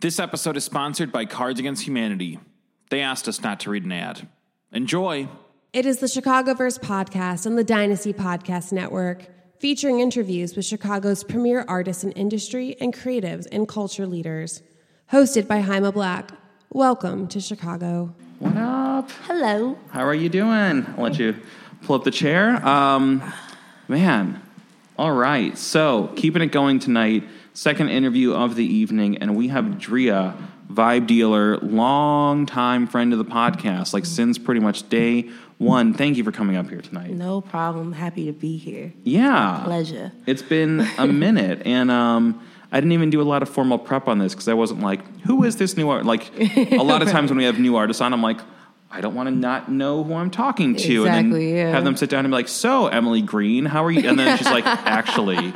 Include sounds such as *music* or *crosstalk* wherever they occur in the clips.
This episode is sponsored by Cards Against Humanity. They asked us not to read an ad. Enjoy. It is the Chicagoverse podcast on the Dynasty Podcast Network, featuring interviews with Chicago's premier artists in industry and creatives and culture leaders. Hosted by Haima Black. Welcome to Chicago. What up? Hello. How are you doing? I'll let you pull up the chair. Um, man, all right. So, keeping it going tonight, second interview of the evening, and we have Drea, vibe dealer, long-time friend of the podcast, like since pretty much day one. Thank you for coming up here tonight. No problem. Happy to be here. Yeah. Pleasure. It's been a *laughs* minute, and um, I didn't even do a lot of formal prep on this because I wasn't like, who is this new art? Like, a lot of times when we have new artists on, I'm like, I don't want to not know who I'm talking to, and then yeah. have them sit down and be like, "So, Emily Green, how are you?" And then she's like, *laughs* "Actually,"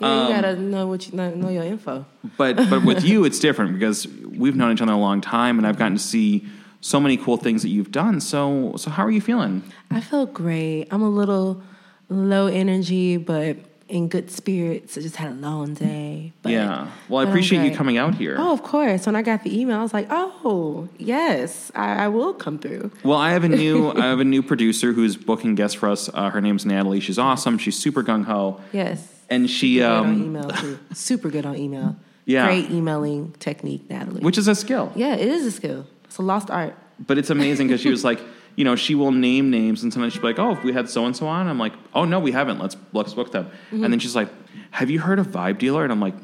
Yeah, Um, you gotta know what you know, know your info. but but with you, it's different because we've known each other a long time, and I've gotten to see so many cool things that you've done. So so how are you feeling? I feel great. I'm a little low energy, but in good spirits. I just had a long day. But, yeah. Well, I appreciate you coming out here. Oh, of course. When I got the email, I was like, "Oh, yes, I, I will come through." Well, I have a new *laughs* I have a new producer who's booking guests for us. Uh, her name's Natalie. She's awesome. She's super gung ho, Yes. And she um, email too. Super good on email. *laughs* Yeah. Great emailing technique, Natalie. which is a skill. yeah, it is a skill. It's a lost art. But it's amazing because she was like, *laughs* you know, she will name names, and sometimes she'll be like, "Oh, if we had so and so on," I'm like, "Oh no, we haven't. Let's let's book them." Mm-hmm. And then she's like, "Have you heard of Vibe Dealer?" And I'm like,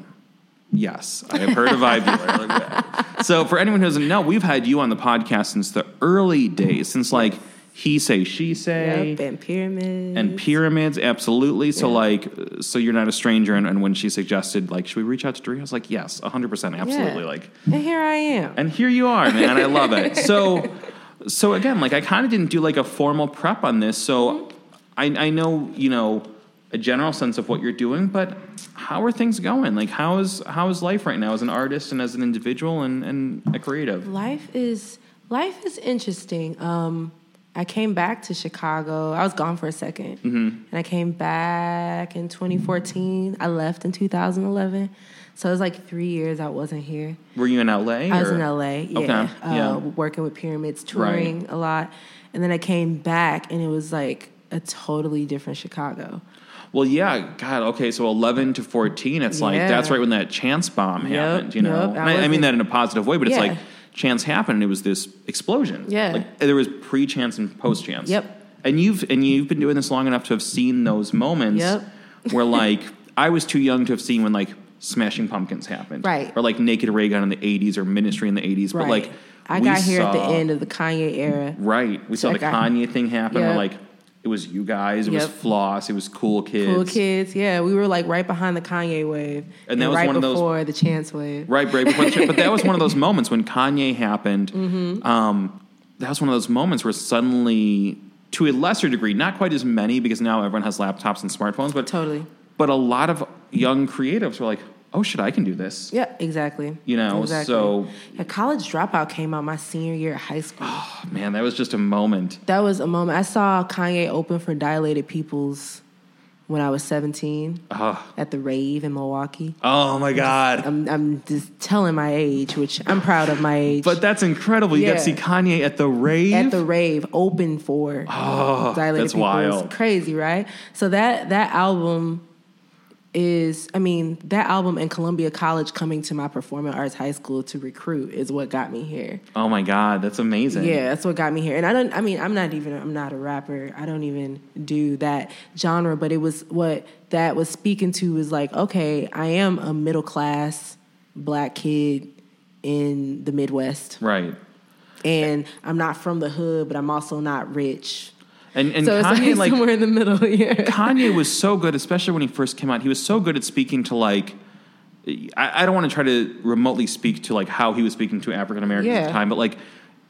"Yes, I have heard of Vibe Dealer." *laughs* So for anyone who doesn't know, we've had you on the podcast since the early days, since like he say, she say. Yep, and pyramids. and pyramids absolutely so like uh, so you're not a stranger and, and when she suggested like should we reach out to Drea? I was like yes 100% absolutely Yeah. like And here I am. and here you are man i love it so *laughs* so again like i kind of didn't do like a formal prep on this so I, I know you know a general sense of what you're doing but how are things going like how is how is life right now as an artist and as an individual and, and a creative life is life is interesting. Um, I came back to Chicago. I was gone for a 2nd Mm-hmm. and I came back in 2014. I left in 2011, so it was like three years I wasn't here. were you in la I was in LA, yeah, Okay, Uh, yeah. working with pyramids, touring a lot, and then I came back, and it was like a totally different Chicago. Well, yeah, God, okay, so 11 to 14, it's like, that's right when that chance bomb Yep, happened, you know? yep, I I, I mean that in a positive way, but it's like chance happened and it was this explosion. Yeah. Like there was pre chance and post chance. Yep. And you've and you've been doing this long enough to have seen those moments Yep. where like I was too young to have seen when like Smashing Pumpkins happened. Right. Or like Naked Raygun in the 80s or Ministry in the 80s. But like I we got here at the end of the Kanye era. Right. We saw Like the I- Kanye thing happen Yep. like it was you guys, it was Floss, it was Cool Kids. Cool kids, yeah. We were like right behind the Kanye wave, And that was right one of those- before the Chance wave. Right, right. Before the trip. but that was one of *laughs* those moments when Kanye happened. Mm-hmm. Um, that was one of those moments where suddenly, to a lesser degree, not quite as many because now everyone has laptops and smartphones, but Totally. but a lot of young creatives were like, "Oh shit, I can do this." Yeah, exactly. You know, exactly. so- yeah, college dropout came out my senior year of high school. Oh, man, that was just a moment. that was a moment. I saw Kanye open for Dilated Peoples when I was 17 Oh, at the rave in Milwaukee. oh my god. I'm, I'm just telling my age, which I'm proud of my age. But that's incredible. You got to Yeah. see Kanye at the rave. at the rave open for oh, Dilated that's wild. Crazy, right? So that that album is, I mean, that album and Columbia College coming to my performing arts high school to recruit is what got me here. Oh my god, that's amazing. Yeah, that's what got me here. And I don't, I mean, I'm not even, I'm not a rapper. I don't even do that genre, but it was what that was speaking to was like, okay, I am a middle class black kid in the Midwest. Right. And I'm not from the hood, but I'm also not rich. And and so it's Kanye like somewhere in the middle. Yeah. Kanye was so good, *laughs* especially when he first came out. He was so good at speaking to like. I, I don't want to try to remotely speak to like how he was speaking to African Americans at the time, but like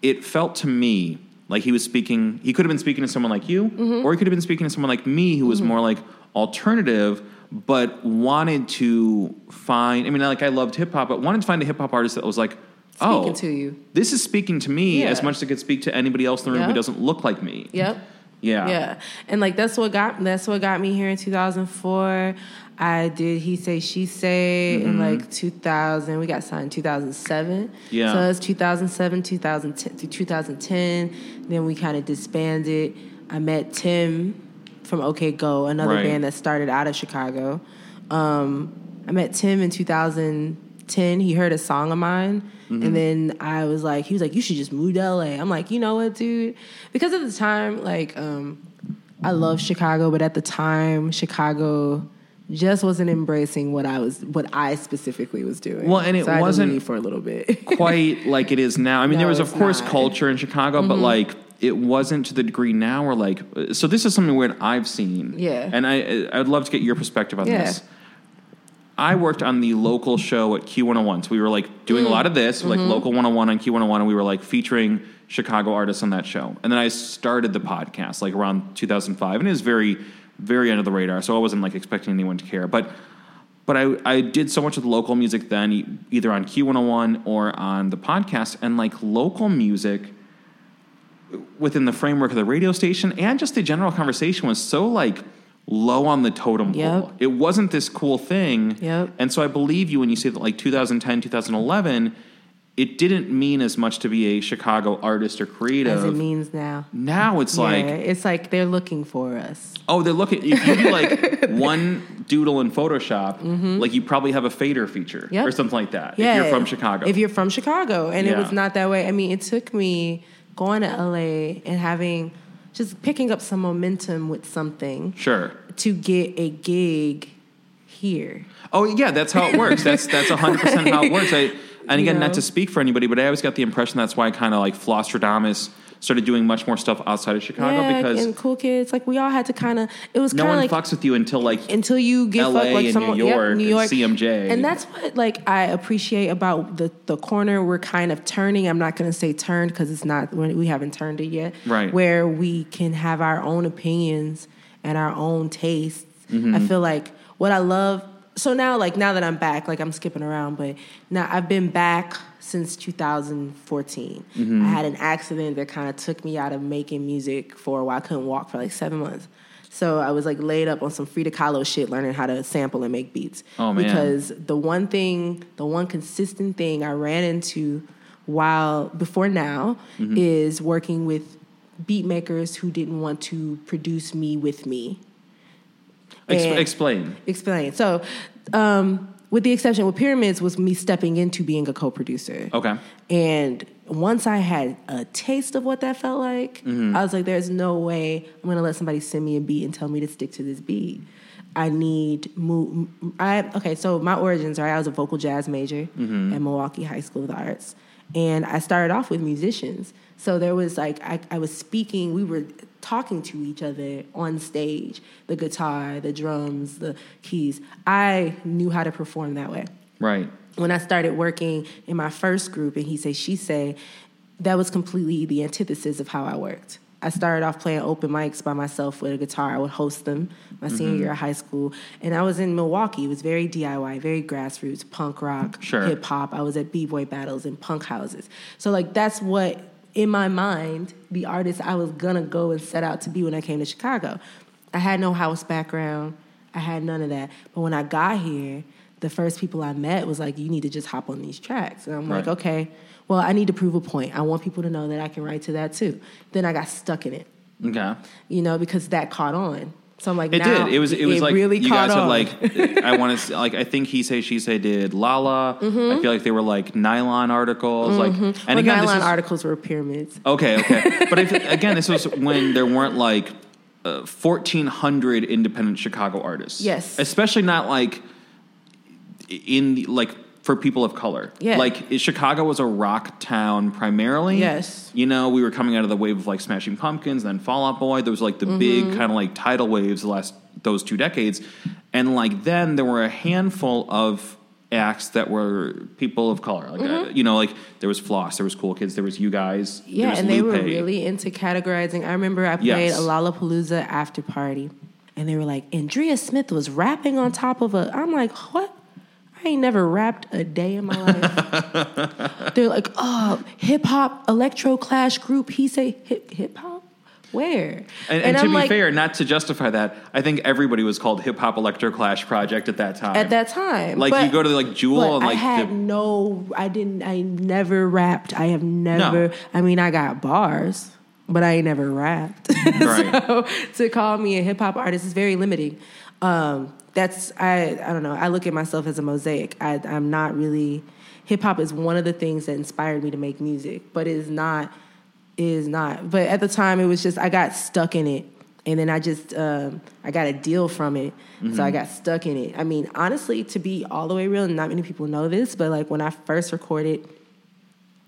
it felt to me like he was speaking. He could have been speaking to someone like you, Mm-hmm. or he could have been speaking to someone like me, who was more like alternative, but wanted to find. I mean, like I loved hip hop, but wanted to find a hip hop artist that was like, oh, Speaking to you. This is speaking to me Yeah. as much as it could speak to anybody else in the room who doesn't look like me. Yep. Yeah. Yeah. And like that's what got that's what got me here in 2004. I did He Say She Say in like 2000. We got signed 2007. Yeah. So it's 2007, 2010 to 2010. Then we kind of disbanded. I met Tim from OK Go, another Right. band that started out of Chicago. Um, I met Tim in 2010. He heard a song of mine. Mm-hmm. And then I was like, he was like, you should just move to LA. I'm like, you know what, dude? Because at the time, like, um, I love Chicago, but at the time, Chicago just wasn't embracing what I was, what I specifically was doing. Well, and it So wasn't- for a little bit. *laughs* quite like it is now. I mean, No, there was of course not. culture in Chicago, Mm-hmm. but like it wasn't to the degree now where like so this is something weird I've seen. Yeah. And I I'd love to get your perspective on Yeah. this. I worked on the local show at Q101. So we were like doing a lot of this, like Mm-hmm. local 101 on Q101 and we were like featuring Chicago artists on that show. And then I started the podcast like around 2005 and it was very very under the radar. So I wasn't like expecting anyone to care, but but I, I did so much with local music then, either on Q101 or on the podcast. And like local music within the framework of the radio station and just the general conversation was so like low on the totem pole. Yep. It wasn't this cool thing. Yep. And so I believe you when you say that like 2010, 2011, it didn't mean as much to be a Chicago artist or creative. As it means now. now it's yeah, like, it's like they're looking for us. oh, they're looking. If you do like *laughs* one doodle in Photoshop, like you probably have a fader feature Mm-hmm. Yep. or something like that. Yeah, If you're from Chicago. If you're from Chicago, and it was not that way. I mean, it took me going to LA and having just picking up some momentum with something sure. to get a gig here. Oh yeah, that's how it works. That's that's hundred percent how it *laughs* works. I, and again, You know? not to speak for anybody, but I always got the impression that's why I kind of like Flosstradamus started doing much more stuff outside of Chicago yeah, because and cool kids, like we all had to kind of. It was no one like fucks with you until like until you get LA fucked like and someone New yep, York New and York CMJ. and that's what like I appreciate about the the corner we're kind of turning. I'm not going to say turned because it's not we haven't turned it yet. Right. where we can have our own opinions and our own tastes. Mm-hmm. I feel like what I love. So now, like now that I'm back, like I'm skipping around, but now I've been back since 2014. Mm-hmm. I had an accident that kind of took me out of making music for a while. I couldn't walk for like seven months. So I was like laid up on some Frida Kahlo shit, learning how to sample and make beats. Oh, man. Because the one thing, the one consistent thing I ran into while before now Mm-hmm. is working with beat makers who didn't want to produce me with me. Ex- explain. Explain. So, um, with the exception with Pyramids, was me stepping into being a co-producer. Okay. And once I had a taste of what that felt like, Mm-hmm. I was like, "There's no way I'm gonna let somebody send me a beat and tell me to stick to this beat. I need move. I okay. So my origins, right? I was a vocal jazz major Mm-hmm. at Milwaukee High School of the Arts, and I started off with musicians. So there was like I, I was speaking. We were talking to each other on stage. The guitar, the drums, the keys. I knew how to perform that way Right. when I started working in my first group and he say she say, that was completely the antithesis of how I worked. I started off playing open mics by myself with a guitar. I would host them my Mm-hmm. senior year of high school. And I was in Milwaukee. It was very DIY, very grassroots, punk rock, Sure. hip hop. I was at B-boy battles and punk houses. So like that's what in my mind, the artist I was gonna go and set out to be when I came to Chicago. I had no house background. I had none of that. But when I got here, the first people I met was like, you need to just hop on these tracks. And I'm like, okay, well, I need to prove a point. I want people to know that I can write to that too. Then I got stuck in it, Okay. you know, because that caught on. So I'm like, It now did. It was. It was like really you guys had like. *laughs* I want to like. I think he say she say did Lala. I feel like they were like nylon articles. Like and Mm-hmm. well, again, nylon is, articles were pyramids. Okay, okay. *laughs* But if, again, this was when there weren't like uh, 1,400 independent Chicago artists. Yes. Especially not like in the, like for people of color. Yeah. Like Chicago was a rock town primarily. Yes. You know, we were coming out of the wave of like Smashing Pumpkins, then Fall Out Boy. There was like the Mm-hmm. big kind of like tidal waves the last those two decades, and like then there were a handful of acts that were people of color. Like uh, you know, like there was Floss, there was Cool Kids, there was you guys. there Mm-hmm. Yeah, was and they were really into categorizing. I remember I played Yes. a Lollapalooza after party, and they were like, Andrea Smith was rapping on top of a. I'm like, what? I ain't never rapped a day in my life. *laughs* They're like, oh, hip hop, electro clash group. He say hip hip hop. Where? And, and, to I'm be like, fair, not to justify that, I think everybody was called Hip Hop Electro Clash Project at that time. at that time, like But- you go to like Jewel and like I had the, no, I didn't, I never rapped. I have never. No. I mean, I got bars, but I ain't never rapped. *laughs* Right. so to call me a hip hop artist is very limiting. Um, that's I. I don't know. I look at myself as a mosaic. I, I'm not really. Hip hop is one of the things that inspired me to make music, but it is not. It is not. But at the time, it was just I got stuck in it and then I just um, I got a deal from it, so I got stuck in it. I mean, honestly, to be all the way real, and not many people know this, but like when I first recorded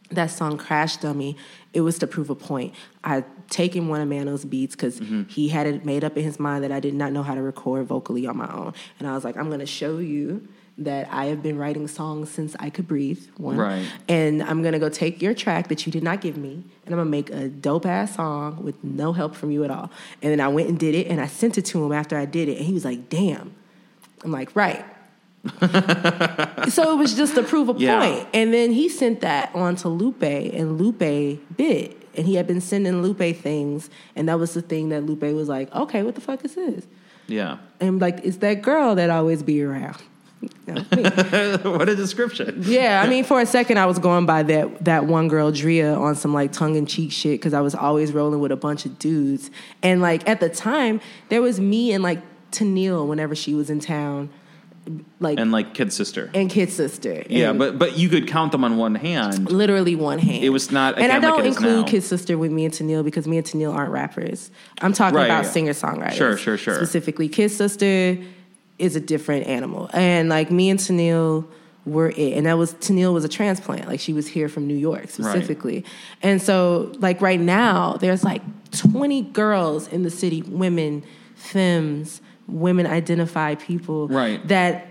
that song "Crash Dummy," it was to prove a point. I taken one of Mano's beats because mm-hmm. he had it made up in his mind that I did not know how to record vocally on my own, and I was like, I'm going to show you. That I have been writing songs since I could breathe. One, Right. and I'm gonna go take your track that you did not give me, and I'm gonna make a dope ass song with no help from you at all. And then I went and did it, and I sent it to him after I did it, and he was like, "Damn." I'm like, "Right." *laughs* so it was just to prove a Yeah. point. And then he sent that on to Lupe, and Lupe bit, and he had been sending Lupe things, and that was the thing that Lupe was like, "Okay, what the fuck is this?" yeah. And like, "It's that girl that always be around." *laughs* What a description. Yeah, I mean, for a second, I was going by that that one girl Drea on some like tongue in cheek shit because I was always rolling with a bunch of dudes, and like at the time, there was me and like Tennille whenever she was in town, like And like Kid Sister. And kid Sister. yeah, And but but you could count them on one hand. literally one hand. It was not, and I don't it is include now. Kid Sister with me and Tennille because me and Tennille aren't rappers. I'm talking Right, about yeah. singer songwriters. Sure, sure, sure. Specifically, Kid Sister is a different animal, and like me and Tennille were it, and that was Tennille was a transplant. Like she was here from New York specifically, and so like right now there's like 20 girls in the city, women, femmes, women identify people, Right. That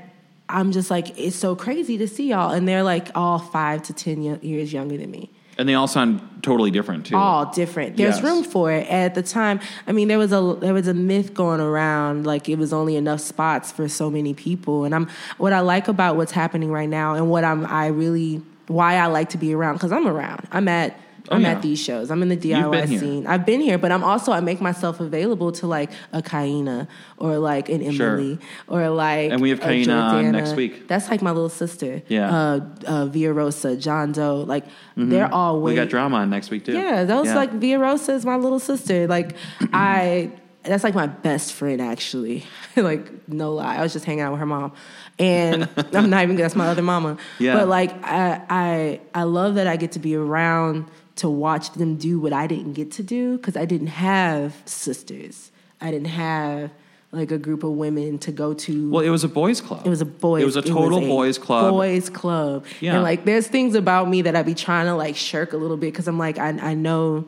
I'm just like it's so crazy to see y'all, and they're like all five to ten ye- years younger than me And they all sound totally different too. all different. There's Yes. room for it. At the time, I mean, there was a there was a myth going around like it was only enough spots for so many people. And I'm what I like about what's happening right now, and what I'm I really why I like to be around because I'm around. I'm at. Oh, I'm yeah. at these shows. I'm in the DIY scene. I've been here, but I'm also I make myself available to like a Kaina or like an Sure. Emily or like And we have Kaina on next week. That's like my little sister. Yeah. uh, uh, Via Rosa, John Doe. Like they're all way we got drama on next week too. yeah, those was like Via Rosa is my little sister. Like *clears throat* I, that's like my best friend actually. *laughs* like no lie, I was just hanging out with her mom, and *laughs* I'm not even. That's my other mama. Yeah. But like I, I, I love that I get to be around to watch them do what I didn't get to do because I didn't have sisters. I didn't have like a group of women to go to. Well, it was a boys' club. It was a boys. It was a total boys' club. Boys club. Yeah. And like, there's things about me that I be trying to like shirk a little bit because I'm like, I, I know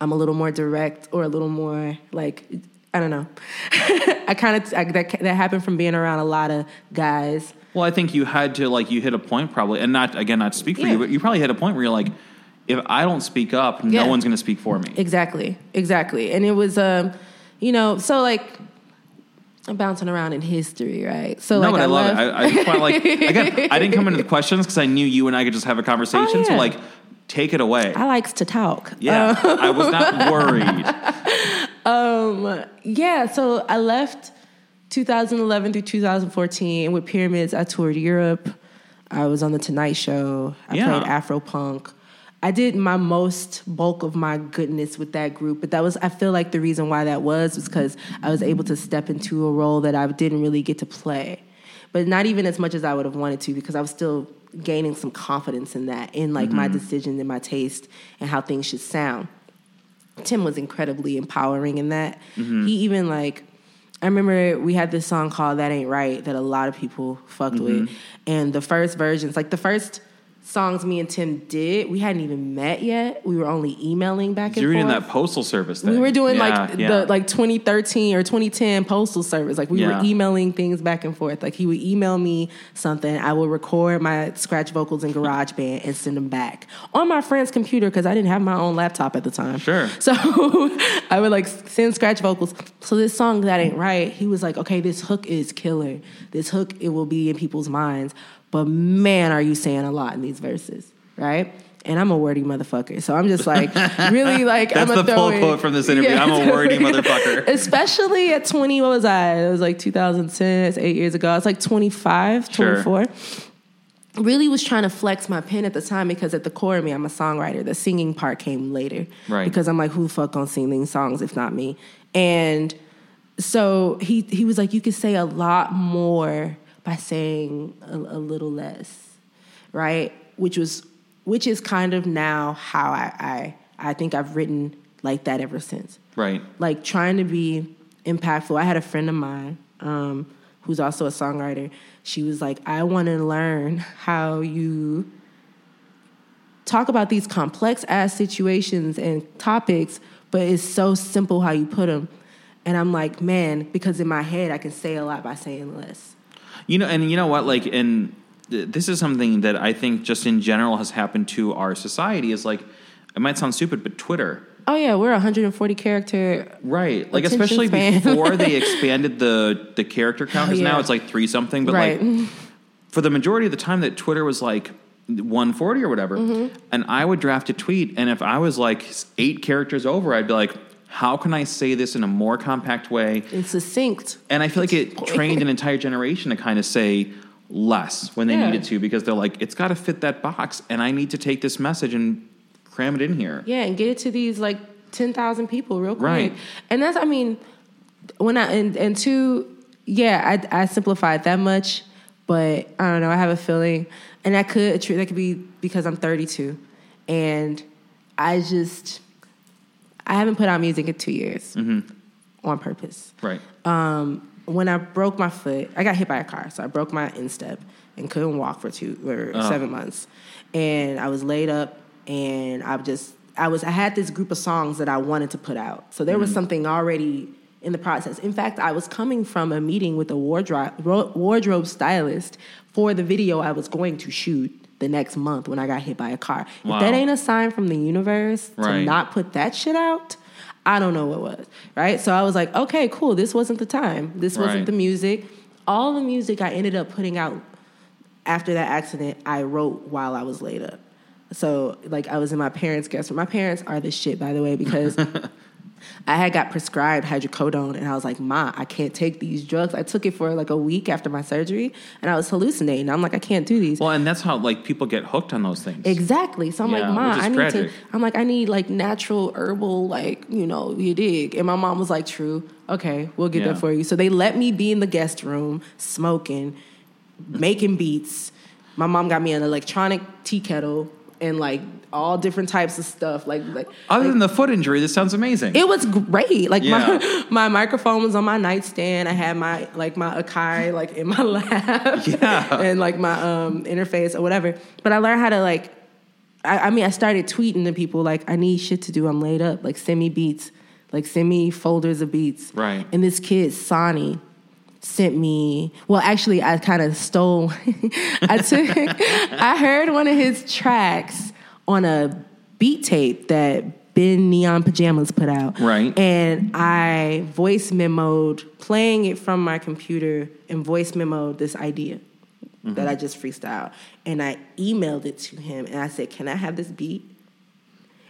I'm a little more direct or a little more like, I don't know. *laughs* I kind of that that happened from being around a lot of guys. Well, I think you had to like you hit a point probably, and not again not to speak for Yeah. you, but you probably hit a point where you're like, if I don't speak up, no one's going to speak for me. Exactly, exactly. And it was, um, you know, so like. I'm bouncing around in history, right? So no, like but I, love left- it. I, I like *laughs* again, I didn't come into the questions because I knew you and I could just have a conversation. So Oh, yeah. like, take it away. I likes to talk. yeah, I was not worried. *laughs* Um, yeah, so I left 2011 through 2014, and with Pyramids, I toured Europe. I was on the Tonight Show. I Yeah. played Afro Punk. I did my most bulk of my goodness with that group, but that was I feel like the reason why that was was because I was able to step into a role that I didn't really get to play, but not even as much as I would have wanted to because I was still gaining some confidence in that, in like my mm-hmm. decision and my taste and how things should sound. Tim was incredibly empowering in that. Mm-hmm. He even like I remember we had this song called That Ain't Right that a lot of people fucked mm-hmm. with. And the first versions, like the first songs me and Tim did, we hadn't even met yet. We were only emailing back and You're forth. in that postal service thing. we were doing Yeah, like yeah. the like 2013 or 2010 postal service. Like we Yeah. were emailing things back and forth. Like he would email me something, I would record my scratch vocals in GarageBand and send them back on my friend's computer because I didn't have my own laptop at the time. Sure. *laughs* So I would like send scratch vocals. So this song that ain't right. He was like, okay, this hook is killer. This hook it will be in people's minds. But man, are you saying a lot in these verses, right? and I'm a wordy motherfucker. So I'm just like *laughs* really like That's I'm the a full quote from this interview. I'm a *laughs* wordy motherfucker. Especially at 20, what was I? It was like 2010, it's eight years ago. I was like 25, Sure. 24. Really was trying to flex my pen at the time because at the core of me, I'm a songwriter. The singing part came later. Right. Because I'm like, who the fuck gonna sing these songs if not me? And so he he was like, you could say a lot more by saying a, a little less, right? Which was which is kind of now how I I, I think I've written like that ever since Right. like trying to be impactful. I had a friend of mine um, who's also a songwriter. She was like, I want to learn how you talk about these complex ass situations and topics, but it's so simple how you put them. And I'm like, man, because in my head, I can say a lot by saying less. You know, and you know what? Like, and th- this is something that I think just in general has happened to our society. Is like, it might sound stupid, but Twitter, Oh yeah, we're 140 character. right? Like, especially span. before they *laughs* expanded the the character count, because Oh, now it's like three something. But Right. like, *laughs* for the majority of the time that Twitter was like 140 or whatever, Mm-hmm. and I would draft a tweet, and if I was like eight characters over, I'd be like, how can I say this in a more compact way? and succinct. And I feel like it *laughs* trained an entire generation to kind of say less when they Yeah. needed to because they're like, it's got to fit that box, and I need to take this message and cram it in here. Yeah, and get it to these like ten thousand people real quick. Right. And that's I mean, when I and and two, yeah, I I simplified that much, but I don't know. I have a feeling, and that could that could be because I'm 32, and I just I haven't put out music in two years mm-hmm. on purpose. Right. Um, when I broke my foot, I got hit by a car, so I broke my instep and couldn't walk for two or uh-huh. seven months. And I was laid up, and I just I was I had this group of songs that I wanted to put out. So there was mm-hmm. something already in the process. In fact, I was coming from a meeting with a wardrobe wardrobe stylist for the video I was going to shoot the next month when I got hit by a car. Wow. If that ain't a sign from the universe to not put that shit out, I don't know what was, right? So I was like, okay, cool. This wasn't the time. This Right. wasn't the music. All the music I ended up putting out after that accident, I wrote while I was laid up. So like I was in my parents' guest room. My parents are the shit, by the way, because *laughs* I had got prescribed hydrocodone and I was like, Ma, I can't take these drugs. I took it for like a week after my surgery and I was hallucinating. I'm like, I can't do these. Well, and that's how like people get hooked on those things. Exactly. So I'm Yeah, like, is I need tragic. to. I'm like, I need like natural herbal, like you know, you dig. And my mom was like, True. Okay, we'll get Yeah. that for you. So they let me be in the guest room smoking, making beats. My mom got me an electronic tea kettle and like all different types of stuff. Like like Other like, than the foot injury, this sounds amazing. it was great. Like Yeah. my *laughs* my microphone was on my nightstand. I had my like my Akai like in my *laughs* lap. *laughs* Yeah. and like my um interface or whatever. But I learned how to like I, I mean I started tweeting to people like I need shit to do. I'm laid up. Like send me beats. Like send me folders of beats. Right. And this kid, Sonny, sent me well actually I kind of stole I took I heard one of his tracks on a beat tape that Ben Neon Pajamas put out. Right. And I voice memoed playing it from my computer and voice memoed this idea mm-hmm. that I just freestyled. And I emailed it to him and I said, Can I have this beat?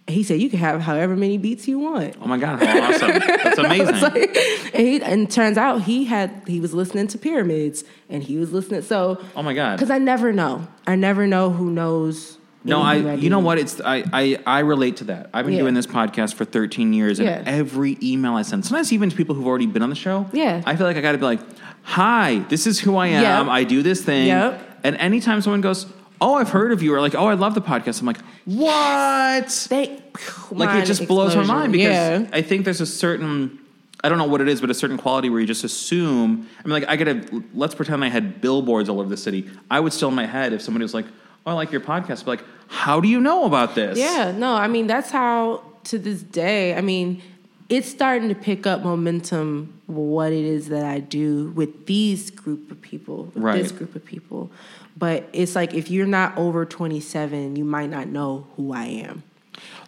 And he said, You can have however many beats you want. oh my god, awesome! *laughs* That's amazing. Like, and, he, and turns out he had he was listening to pyramids and he was listening. So oh my god. because I never know, I never know who knows. No, I. anything You know what? It's I. I, I relate to that. I've been Yeah. doing this podcast for 13 years, and Yeah. every email I send, sometimes even to people who've already been on the show, Yeah. I feel like I got to be like, "Hi, this is who I am. Yep. I do this thing." Yep. And anytime someone goes, "Oh, I've heard of you," or like, "Oh, I love the podcast," I'm like, "What?" They like it just blows my mind because yeah. I think there's a certain I don't know what it is, but a certain quality where you just assume. I mean, like I get a let's pretend I had billboards all over the city. I would still in my head if somebody was like, "Oh, I like your podcast," but like, how do you know about this? Yeah, no, I mean that's how to this day. I mean, it's starting to pick up momentum. What it is that I do with these group of people, Right. this group of people, but it's like if you're not over 27, you might not know who I am.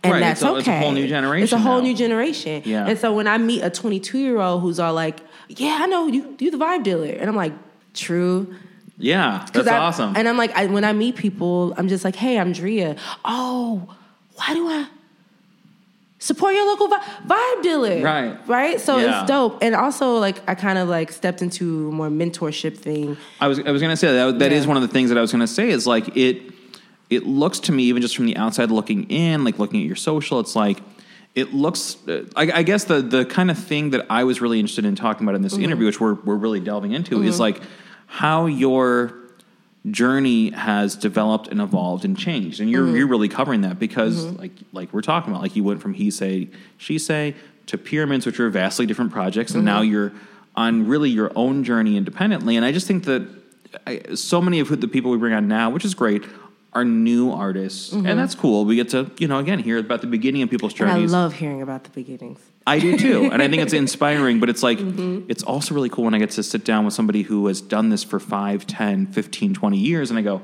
And Right, that's it's a- okay. it's a whole new generation It's a whole now. new generation. Yeah. And so when I meet a 22 year old who's all like, "Yeah, I know you, you the vibe dealer," and I'm like, "True." Yeah, that's I- awesome. And I'm like, I, when I meet people, I'm just like, hey, I'm Drea. Oh, why do I support your local vi- vibe dealer? Right. Right. So Yeah. it's dope. And also, like, I kind of like stepped into a more mentorship thing. I was I was gonna say that that is Yeah. one of the things that I was gonna say is like it it looks to me even just from the outside looking in, like looking at your social, it's like it looks. Uh, I, I guess the the kind of thing that I was really interested in talking about in this interview, which we're we're really delving into, is like how your journey has developed and evolved and changed, and you're mm-hmm. you're really covering that because mm-hmm. like like we're talking about, like you went from he say she say to pyramids, which are vastly different projects, and now mm-hmm. you're on really your own journey independently, and I just think that I, so many of who- the people we bring on now, which is great. Are new artists, and that's cool. We get to, you know, again hear about the beginning of people's And I love hearing about the beginnings. I do too. And I think it's *laughs* inspiring, but it's like, Mm-hmm. it's also really cool when I get to sit down with somebody who has done this for 5, 10, 15, 20 years and I go,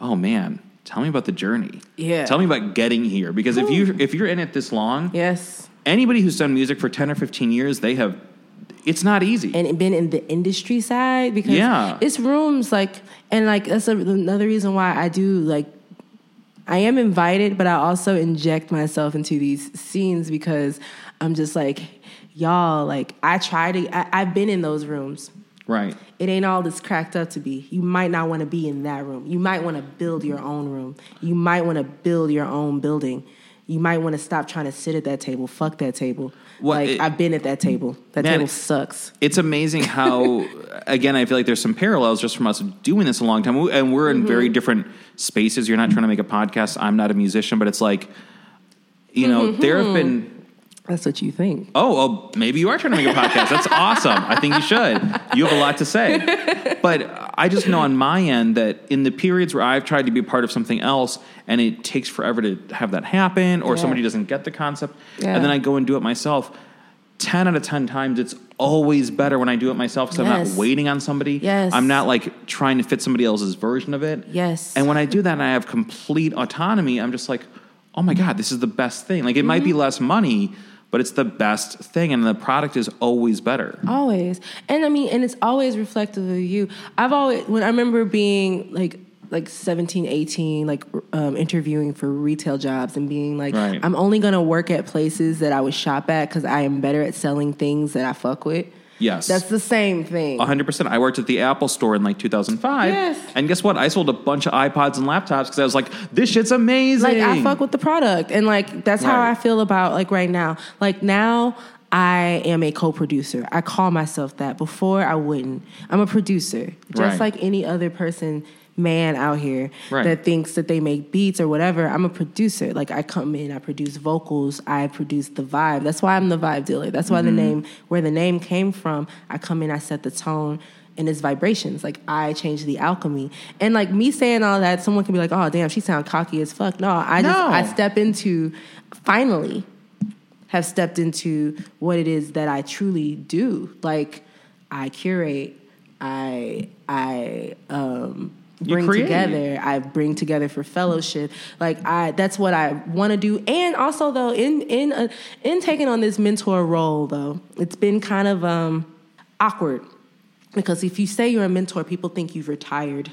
oh man, tell me about the journey. Yeah. Tell me about getting here. Because if you if you're in it this long, Yes. anybody who's done music for 10 or 15 years, they have, it's not easy. and been in the industry side because Yeah. it's rooms like and like that's a, another reason why I do like I am invited, but I also inject myself into these scenes because I'm just like y'all like I try to I, I've been in those rooms. right. It ain't all this cracked up to be. You might not want to be in that room. You might want to build your own room. You might want to build your own building. You might want to stop trying to sit at that table. Fuck that table. What- like it- I've been at that table. That Man, table sucks. It's amazing how, *laughs* again, I feel like there's some parallels just from us doing this a long time, and we're in very mm-hmm. different spaces. You're not trying to make a podcast. I'm not a musician, but it's like, you know, there have been. Mm-hmm. That's what you think. Oh, oh, maybe you are trying to make a podcast. That's *laughs* awesome. I think you should. You have a lot to say. But I just know on my end that in the periods where I've tried to be part of something else and it takes forever to have that happen or Yeah. somebody doesn't get the concept Yeah. and then I go and do it myself, 10 out of 10 times it's always better when I do it myself because I'm not waiting on somebody. Yes. I'm not like trying to fit somebody else's version of it. Yes. And when I do that and I have complete autonomy, I'm just like, oh my God, this is the best thing. Like it might Mm-hmm. be less money, but it's the best thing and the product is always better. Always. And I mean, and it's always reflective of you. I've always, when I remember being like, like 17, 18, like um, interviewing for retail jobs and being like, Right. I'm only going to work at places that I would shop at because I am better at selling things that I fuck with. Yes. That's the same thing. 100%. I worked at the Apple store in like 2005. Yes. And guess what? I sold a bunch of iPods and laptops because I was like, this shit's amazing. Like I fuck with the product, and like that's how I feel about like right now. Like now, I am a co-producer. I call myself that. Before I wouldn't. I'm a producer, just Right. like any other person, man out here Right. that thinks that they make beats or whatever. I'm a producer. Like I come in, I produce vocals, I produce the vibe. That's why I'm the vibe dealer. That's why the name, where the name came from. I come in, I set the tone. And it's vibrations. Like I change the alchemy. And like me saying all that, someone can be like, "Oh, damn, she sound cocky as fuck." No, I just I step into finally have stepped into what it is that I truly do. Like I curate, I I um bring together, I bring together for fellowship. Like I that's what I want to do. And also though in in uh, in taking on this mentor role though, it's been kind of um awkward because if you say you're a mentor, people think you've retired.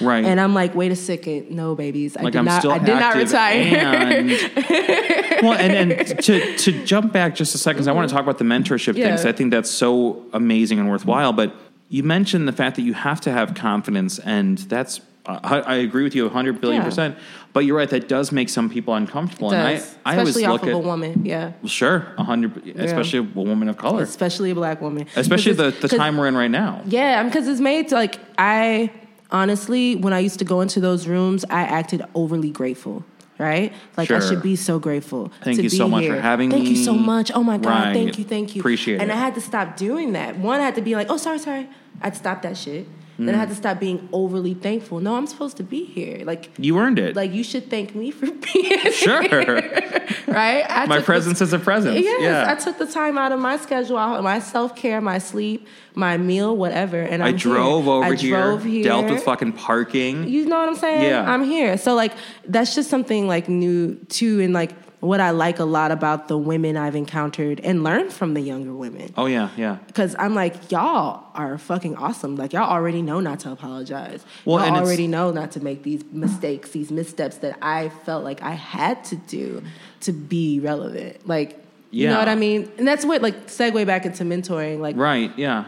right. And I'm like, wait a second, no, babies, I like did I'm not, still I did not retire. And, *laughs* well, and, and to, to jump back just a second, 'cause I want to talk about the mentorship Yeah. things. I think that's so amazing and worthwhile. But you mentioned the fact that you have to have confidence, and that's I, I agree with you 100 billion Yeah. percent. But you're right, that does make some people uncomfortable. and does, I, I always especially look off at of a woman. Yeah, sure, 100, especially a woman of color, especially a black woman. especially the, the time we're in right now. Yeah, because it's made to like I honestly, when I used to go into those rooms, I acted overly grateful. Right, like I should be so grateful. Thank to you be so much for here. having Thank you so much. Oh my god, Right. thank you, thank you. Appreciate and it. I had to stop doing that. One, I had to be like, oh, sorry, sorry. I'd stop that shit. Then I Mm. had to stop being overly thankful. No, I'm supposed to be here. Like, You earned it. like you should thank me for *laughs* being here. sure. *laughs* right? I My took the- presence is a presence. Yes, yeah. I took the time out of my schedule, out of my self care, my sleep, my meal, whatever. And I I'm here. drove over I here, drove here, dealt with fucking parking. You know what I'm saying? Yeah. I'm here. So like that's just something like new too, and like what I like a lot about the women I've encountered and learned from the younger women. oh yeah, yeah. Because I'm like, y'all are fucking awesome. Like y'all already know not to apologize. Well, y'all already know not to make these mistakes, these missteps that I felt like I had to do to be relevant. Like, you Yeah. know what I mean? And that's what like segue back into mentoring. Like, Right, yeah.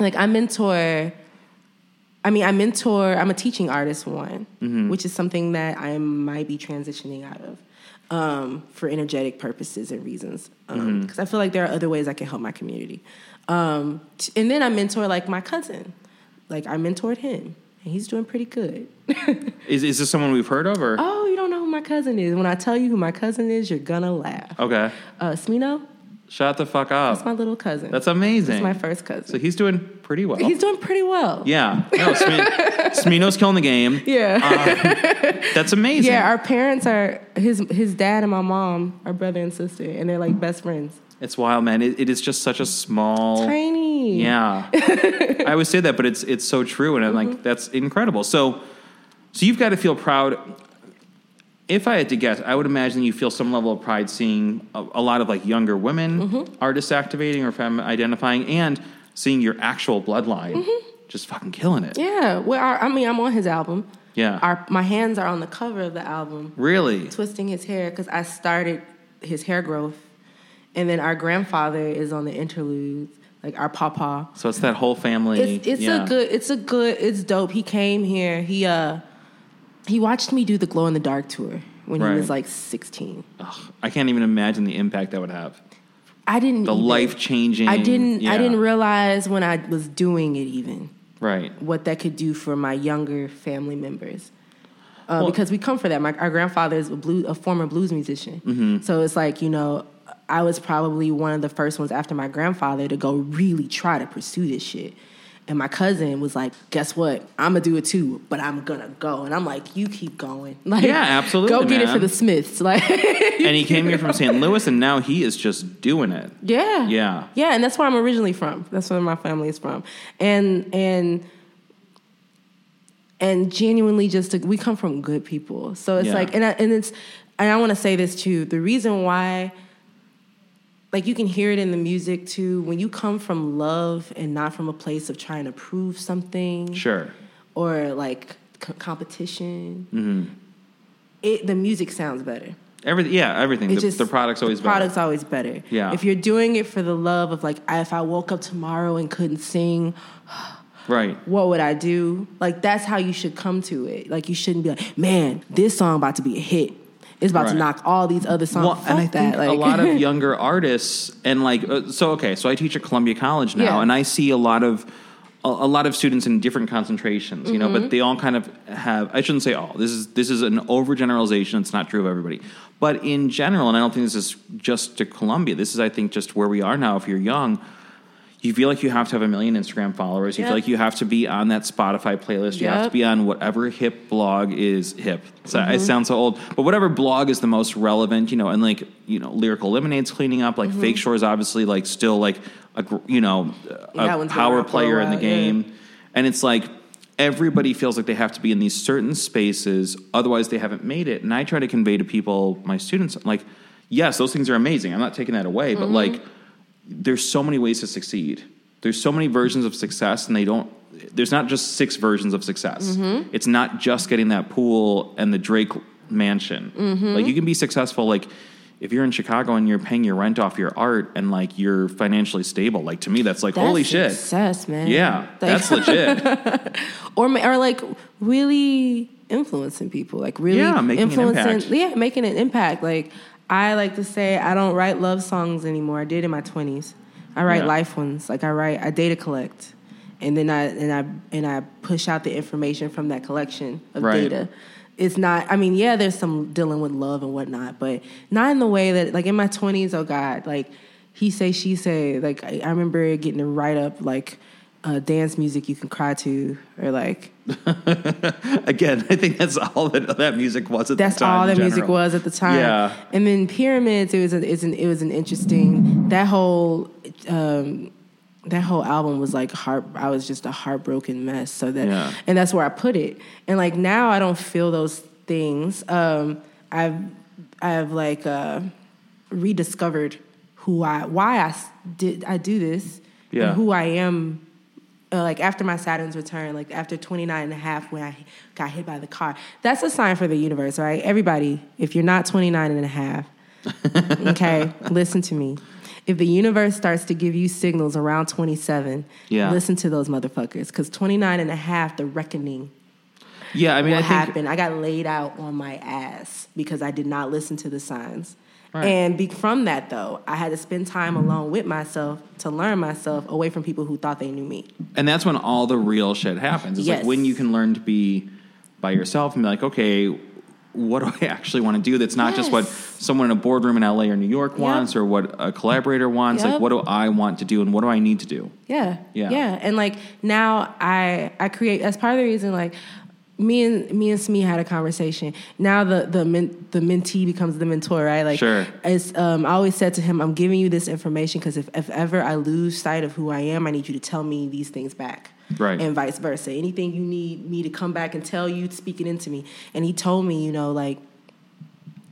like I mentor. I mean, I mentor. I'm a teaching artist, one, Mm-hmm. which is something that I might be transitioning out of um, for energetic purposes and reasons. Because Mm-hmm. I feel like there are other ways I can help my community. Um, t- and then I mentor like my cousin. Like I mentored him, and he's doing pretty good. *laughs* Is is this someone we've heard of or oh, you don't know who my cousin is? When I tell you who my cousin is, you're gonna laugh. Okay. Uh, Smino, Shut the fuck up. that's my little cousin. That's amazing. That's my first cousin. So he's doing pretty well. he's doing pretty well. yeah. No, Smi- *laughs* Smino's killing the game. Yeah. That's amazing. Yeah, our parents are his his dad and my mom are brother and sister, and they're like best friends. It's wild, man. It, it is just such a small. Tiny. Yeah. *laughs* I always say that, but it's it's so true, and I'm Mm-hmm. like, that's incredible. So, so you've got to feel proud. If I had to guess, I would imagine you feel some level of pride seeing a, a lot of like younger women Mm-hmm. artists activating or femme identifying, and seeing your actual bloodline just fucking killing it. Mm-hmm. Yeah. Well, our, I mean, I'm on his album. Yeah. Our my hands are on the cover of the album, Really? twisting his hair because I started his hair growth, and then our grandfather is on the interludes, like our papa. So it's that whole family. It's it's yeah. a good it's a good it's dope. He came here. He uh he watched me do the glow in the dark tour when Right. he was like 16. Ugh, I can't even imagine the impact that would have. I didn't The life changing. I didn't I didn't realize when I was doing it even Right. what that could do for my younger family members. Uh, Well- because we come for that. My, our grandfather is a, blue, a former blues musician. Mm-hmm. So it's like, you know, I was probably one of the first ones after my grandfather to go really try to pursue this shit. And my cousin was like, guess what? I'm to do it too, but I'm to go. And I'm like, you keep going. *laughs* Like, Yeah, absolutely, Go get it for the Smiths. *laughs* Like, And he came here from St. Louis, and now he is just doing it. Yeah. Yeah. Yeah, and that's where I'm originally from. That's where my family is from. And and and genuinely just to, we come from good people. So it's Yeah. like and I, and it's and I want to say this too. The reason why like you can hear it in the music too when you come from love and not from a place of trying to prove something Sure. or like c- competition. Mm-hmm. It the music sounds better. Everything. Yeah, everything. The, just- the product's always the better. product's always better. Yeah. If you're doing it for the love of like, if I woke up tomorrow and couldn't sing, *sighs* Right. what would I do? Like that's how you should come to it. Like you shouldn't be like, man, this song about to be a hit. It's about to knock all these other songs. Well, and I that. think Like, a lot of *laughs* younger artists, and like, uh, so okay, so I teach at Columbia College now, Yeah. and I see a lot of a, a lot of students in different concentrations, you know, Mm-hmm. but they all kind of have. I shouldn't say all. This is this is an overgeneralization. It's not true of everybody, but in general, and I don't think this is just to Columbia. This is, I think, just where we are now. If you're young. You feel like you have to have a million Instagram followers. You Yep. feel like you have to be on that Spotify playlist. You have to be on whatever hip blog is hip. So Mm-hmm. I sound so old, but whatever blog is the most relevant, you know, and like you know, lyrical lemonade's cleaning up. Like Mm-hmm. Fake Shore is obviously like still like a gr- you know a power around for a player in the while, yeah. game, and it's like everybody feels like they have to be in these certain spaces, otherwise they haven't made it. And I try to convey to people, my students, like, yes, those things are amazing. I'm not taking that away, but Mm-hmm. like, there's so many ways to succeed. There's so many versions of success, and they don't. There's not just six versions of success. Mm-hmm. It's not just getting that pool and the Drake mansion. Mm-hmm. Like you can be successful. Like if you're in Chicago and you're paying your rent off your art, and like you're financially stable. Like to me, that's like that's holy shit. success, man. Yeah, Like- that's *laughs* legit. or or like really influencing people, like really Yeah, making an influencing, impact. yeah, making an impact. Like I like to say, I don't write love songs anymore. I did in my twenties. I write Yeah. life ones. Like I write, I data collect, and then I and I and I push out the information from that collection of Right. data. It's not. I mean, yeah, there's some dealing with love and whatnot, but not in the way that like in my twenties. Oh God, like he say, she say. Like I, I remember getting to write up like. Uh, dance music you can cry to, or like *laughs* Again, I think that's all that that music was at that's the time. That's all that music was at the time. Yeah. And then pyramids, it was a, it's an it was an interesting that whole um, that whole album was like heart I was just a heartbroken mess. So that Yeah. and that's where I put it. And like now I don't feel those things. Um I've I've like uh rediscovered who I why i did I do this Yeah. and who I am uh, like after my Saturn's return, like after 29 and a half when I got hit by the car. That's a sign for the universe, right? Everybody, if you're not 29 and a half, *laughs* okay, listen to me. If the universe starts to give you signals around 27, Yeah. listen to those motherfuckers. Because 29 and a half, the reckoning Yeah, I mean, what I think happened. I got laid out on my ass because I did not listen to the signs. Right. And be, from that, though, I had to spend time alone with myself to learn myself away from people who thought they knew me. And that's when all the real shit happens. It's Yes. like when you can learn to be by yourself and be like, okay, what do I *laughs* actually want to do? That's not just what someone in a boardroom in LA or New York Yep. wants or what a collaborator wants. Like, what do I want to do and what do I need to do? Yeah. Yeah. Yeah. And like now I I create that's part of the reason like me and me and Smee had a conversation. Now the the men, the mentee becomes the mentor, right? Like Sure. It's um I always said to him, I'm giving you this information because if, if ever I lose sight of who I am, I need you to tell me these things back. Right. And vice versa. Anything you need me to come back and tell you, speak it into me. And he told me, you know, like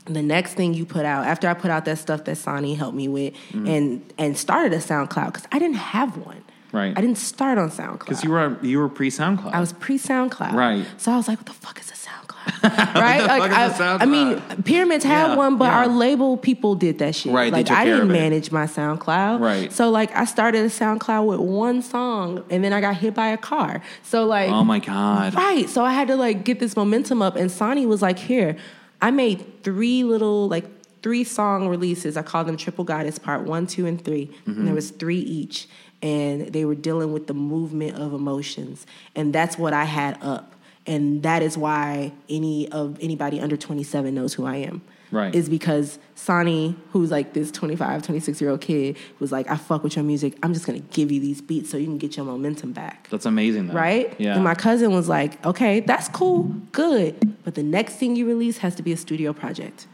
the next thing you put out after I put out that stuff that Sonny helped me with Mm-hmm. and and started a SoundCloud because I didn't have one. Right. I didn't start on SoundCloud. Because you were you were pre SoundCloud. I was pre SoundCloud. Right. So I was like, what the fuck is a SoundCloud? *laughs* right? like fuck is a I, I mean, Pyramids had Yeah, one, but yeah. our label people did that shit. Right, Like I didn't manage my SoundCloud. Right. So like I started a SoundCloud with one song and then I got hit by a car. So like oh my god. Right. So I had to like get this momentum up. And Sonny was like, here, I made three little, like three song releases. I called them Triple Goddess Part One, Two, and 3 Mm-hmm. And there was three each. And they were dealing with the movement of emotions. And that's what I had up. And that is why any of anybody under 27 knows who I am. Right. Is because Sonny, who's like this 25, 26 year old kid, was like, I fuck with your music. I'm just gonna give you these beats so you can get your momentum back That's amazing though. right? Yeah. And my cousin was like, okay, that's cool, good. But the next thing you release has to be a studio project.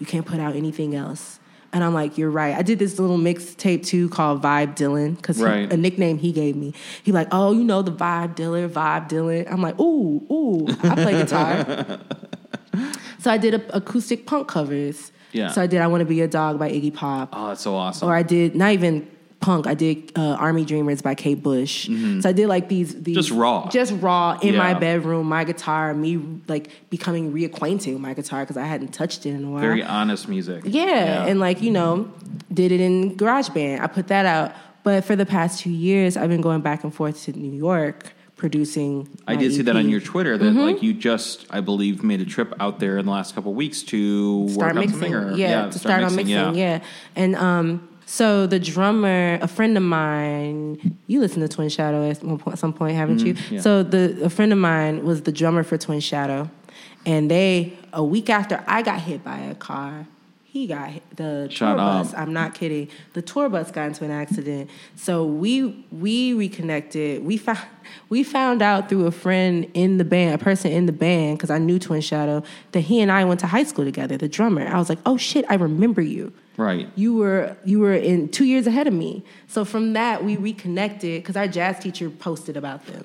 You can't put out anything else. And I'm like, you're right. I did this little mixtape too called Vibe Dylan because Right. a nickname he gave me. He like, oh, you know the Vibe Dylan, Vibe Dylan. I'm like, ooh, ooh, I play guitar. *laughs* so I did a, acoustic punk covers. Yeah. So I did I Want to Be a Dog by Iggy Pop. oh, that's so awesome. Or I did not even punk. I did uh, Army Dreamers by Kate Bush. So I did like these, these Mm-hmm. Just raw. just raw in my bedroom, my guitar, me like becoming reacquainted with my guitar because I hadn't touched it in a while. Very honest music. yeah. and like you know, did it in GarageBand. I put that out, but for the past two years, I've been going back and forth to New York producing. I did see that on your Twitter that Mm-hmm. like you just I believe made a trip out there in the last couple of weeks to start work on mixing. something or yeah, to start, on mixing. Yeah. and um, so the drummer, a friend of mine, you listened to Twin Shadow at one point, some point, haven't you? Mm-hmm. yeah. So the a friend of mine was the drummer for Twin Shadow, and they a week after I got hit by a car. He got the Shut tour up. bus. I'm not kidding. The tour bus got into an accident. So we we reconnected. We found *laughs* we found out through a friend in the band, a person in the band, because I knew Twin Shadow, that he and I went to high school together. The drummer. I was like, oh shit, I remember you. Right. You were you were in two years ahead of me. So from that we reconnected because our jazz teacher posted about them,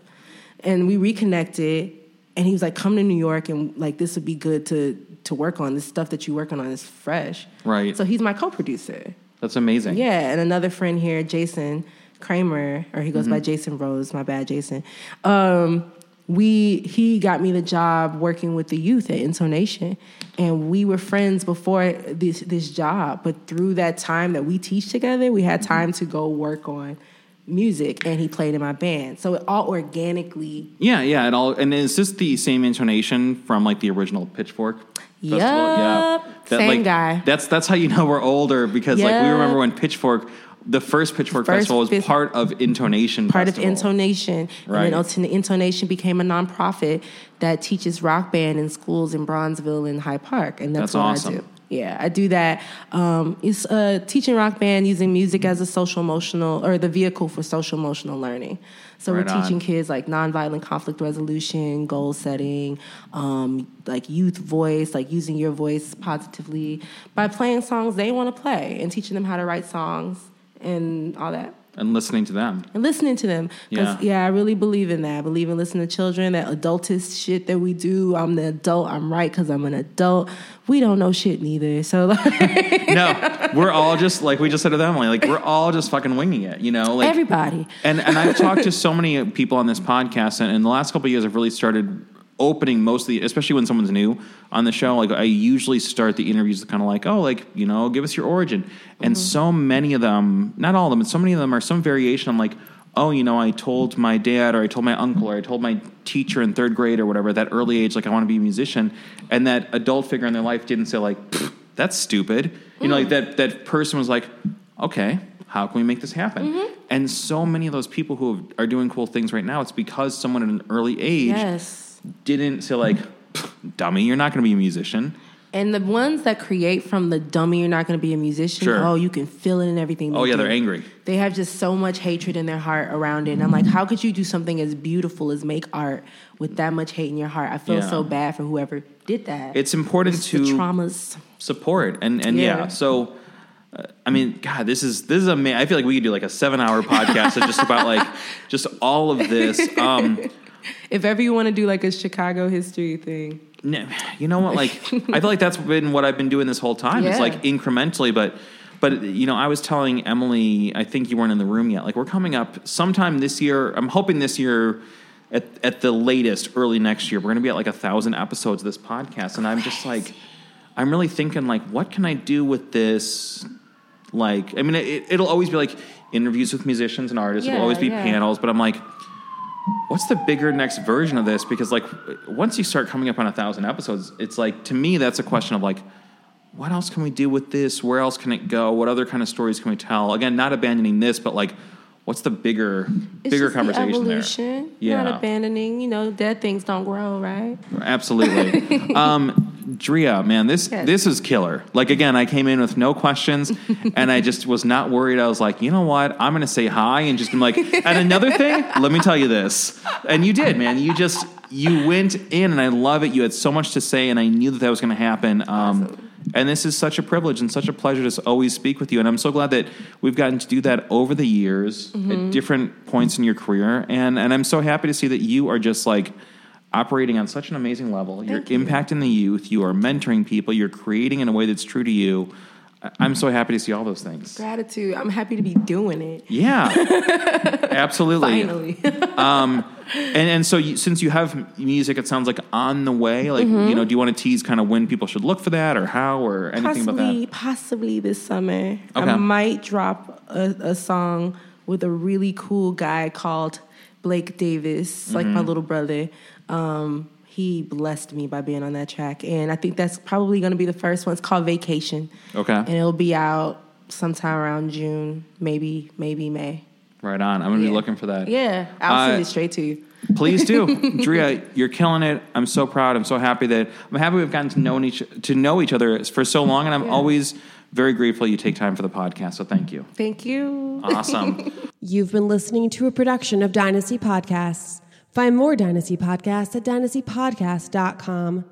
and we reconnected. And he was like, "Come to New York, and like this would be good to to work on. This stuff that you're working on is fresh." Right. So he's my co-producer. That's amazing. Yeah, and another friend here, Jason Kramer, or he goes by Jason Rose. My bad, Jason. Um, we he got me the job working with the youth at Intonation, and we were friends before this this job. But through that time that we teach together, we had time to go work on music, and he played in my band. So it all organically Yeah, yeah, and all. And is this the same intonation from like the original Pitchfork? Festival? Yup. Same like, guy. That's that's how you know we're older because like we remember when Pitchfork, the first Pitchfork First festival was part of Intonation. part Festival. of Intonation. Right. And then Intonation became a nonprofit that teaches rock band in schools in Bronzeville and Hyde Park. And that's, That's what awesome. I do. Yeah, I do that. Um, it's uh, teaching rock band using music as a social emotional or the vehicle for social emotional learning. So Right we're on. teaching kids like nonviolent conflict resolution, goal setting, um, like youth voice, like using your voice positively by playing songs they want to play and teaching them how to write songs and all that. And listening to them. and listening to them. Yeah. yeah, I really believe in that. I believe in listening to children, that adultist shit that we do. I'm the adult. I'm right because I'm an adult. We don't know shit neither. So *laughs* like No, we're all just like we just said to Emily, like we're all just fucking winging it, you know? Like everybody. And and I've talked to so many people on this podcast, and in the last couple of years, I've really started opening mostly, especially when someone's new on the show. Like I usually start the interviews kind of like, oh, like you know, give us your origin. And so many of them, not all of them, but so many of them are some variation. I'm like. Oh, you know, I told my dad, or I told my uncle, or I told my teacher in third grade, or whatever, that early age, like I want to be a musician, and that adult figure in their life didn't say like, "That's stupid," you know, like that that person was like, "Okay, how can we make this happen? Mm-hmm. And so many of those people who are doing cool things right now, it's because someone at an early age Yes. Didn't say like, "Dummy, you're not going to be a musician." And the ones that create from the dummy, you're not going to be a musician. Sure. Oh, you can feel it in everything. Oh yeah, do. they're angry. They have just so much hatred in their heart around it. And I'm like, how could you do something as beautiful as make art with that much hate in your heart? I feel Yeah. so bad for whoever did that. It's important the to traumas. support and and yeah. Yeah. So, uh, I mean, God, this is this is amazing. I feel like we could do like a seven hour podcast of just about like just all of this. *laughs* Um, *laughs* If ever you want to do like a Chicago history thing, No, you know what? Like, I feel like that's been what I've been doing this whole time. It's like incrementally, but, but you know, I was telling Emily, I think you weren't in the room yet. Like, we're coming up sometime this year. I'm hoping this year, at at the latest, early next year, we're going to be at like a thousand episodes of this podcast, and I'm just like, I'm really thinking like, what can I do with this? Like, I mean, it, it'll always be like interviews with musicians and artists. it'll always be yeah. panels, but I'm like what's the bigger next version of this? Because like once you start coming up on a thousand episodes, it's like to me that's a question of like, what else can we do with this? Where else can it go? What other kind of stories can we tell? Again, not abandoning this, but like, what's the bigger it's bigger just the conversation there? Yeah. Not abandoning. You know, dead things don't grow, right? Absolutely. *laughs* um, Drea, man, this this is killer. Like again, I came in with no questions, *laughs* and I just was not worried. I was like, you know what? I'm going to say hi and just be like. And another thing, let me tell you this, and you did, man. You just you went in, and I love it. You had so much to say, and I knew that that was going to happen. Um, And this is such a privilege and such a pleasure to always speak with you. And I'm so glad that we've gotten to do that over the years Mm-hmm. at different points in your career. And and I'm so happy to see that you are just like operating on such an amazing level. You're Thank you. impacting the youth. You are mentoring people. You're creating in a way that's true to you. I'm so happy to see all those things. Gratitude. I'm happy to be doing it. Yeah, *laughs* absolutely. Finally. *laughs* um, And and so you, since you have music, it sounds like on the way. Like Mm-hmm. you know, do you want to tease kind of when people should look for that, or how, or anything about possibly, that? possibly this summer. Okay. I might drop a, a song with a really cool guy called Blake Davis, like my Mm-hmm. little brother. Um, he blessed me by being on that track, and I think that's probably going to be the first one. It's called Vacation, Okay, and it'll be out sometime around June, maybe maybe May. right on. I'm gonna be looking for that. Yeah, I'll Uh, send it straight to you. Please do, *laughs* Drea. You're killing it. I'm so proud. I'm so happy that I'm happy we've gotten to know each to know each other for so long, and I'm Yeah. always very grateful you take time for the podcast. So thank you. Thank you. Awesome. *laughs* You've been listening to a production of Dynasty Podcasts. Find more Dynasty Podcasts at dynastypodcast.com.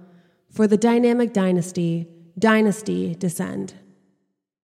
For the dynamic dynasty, Dynasty Descend.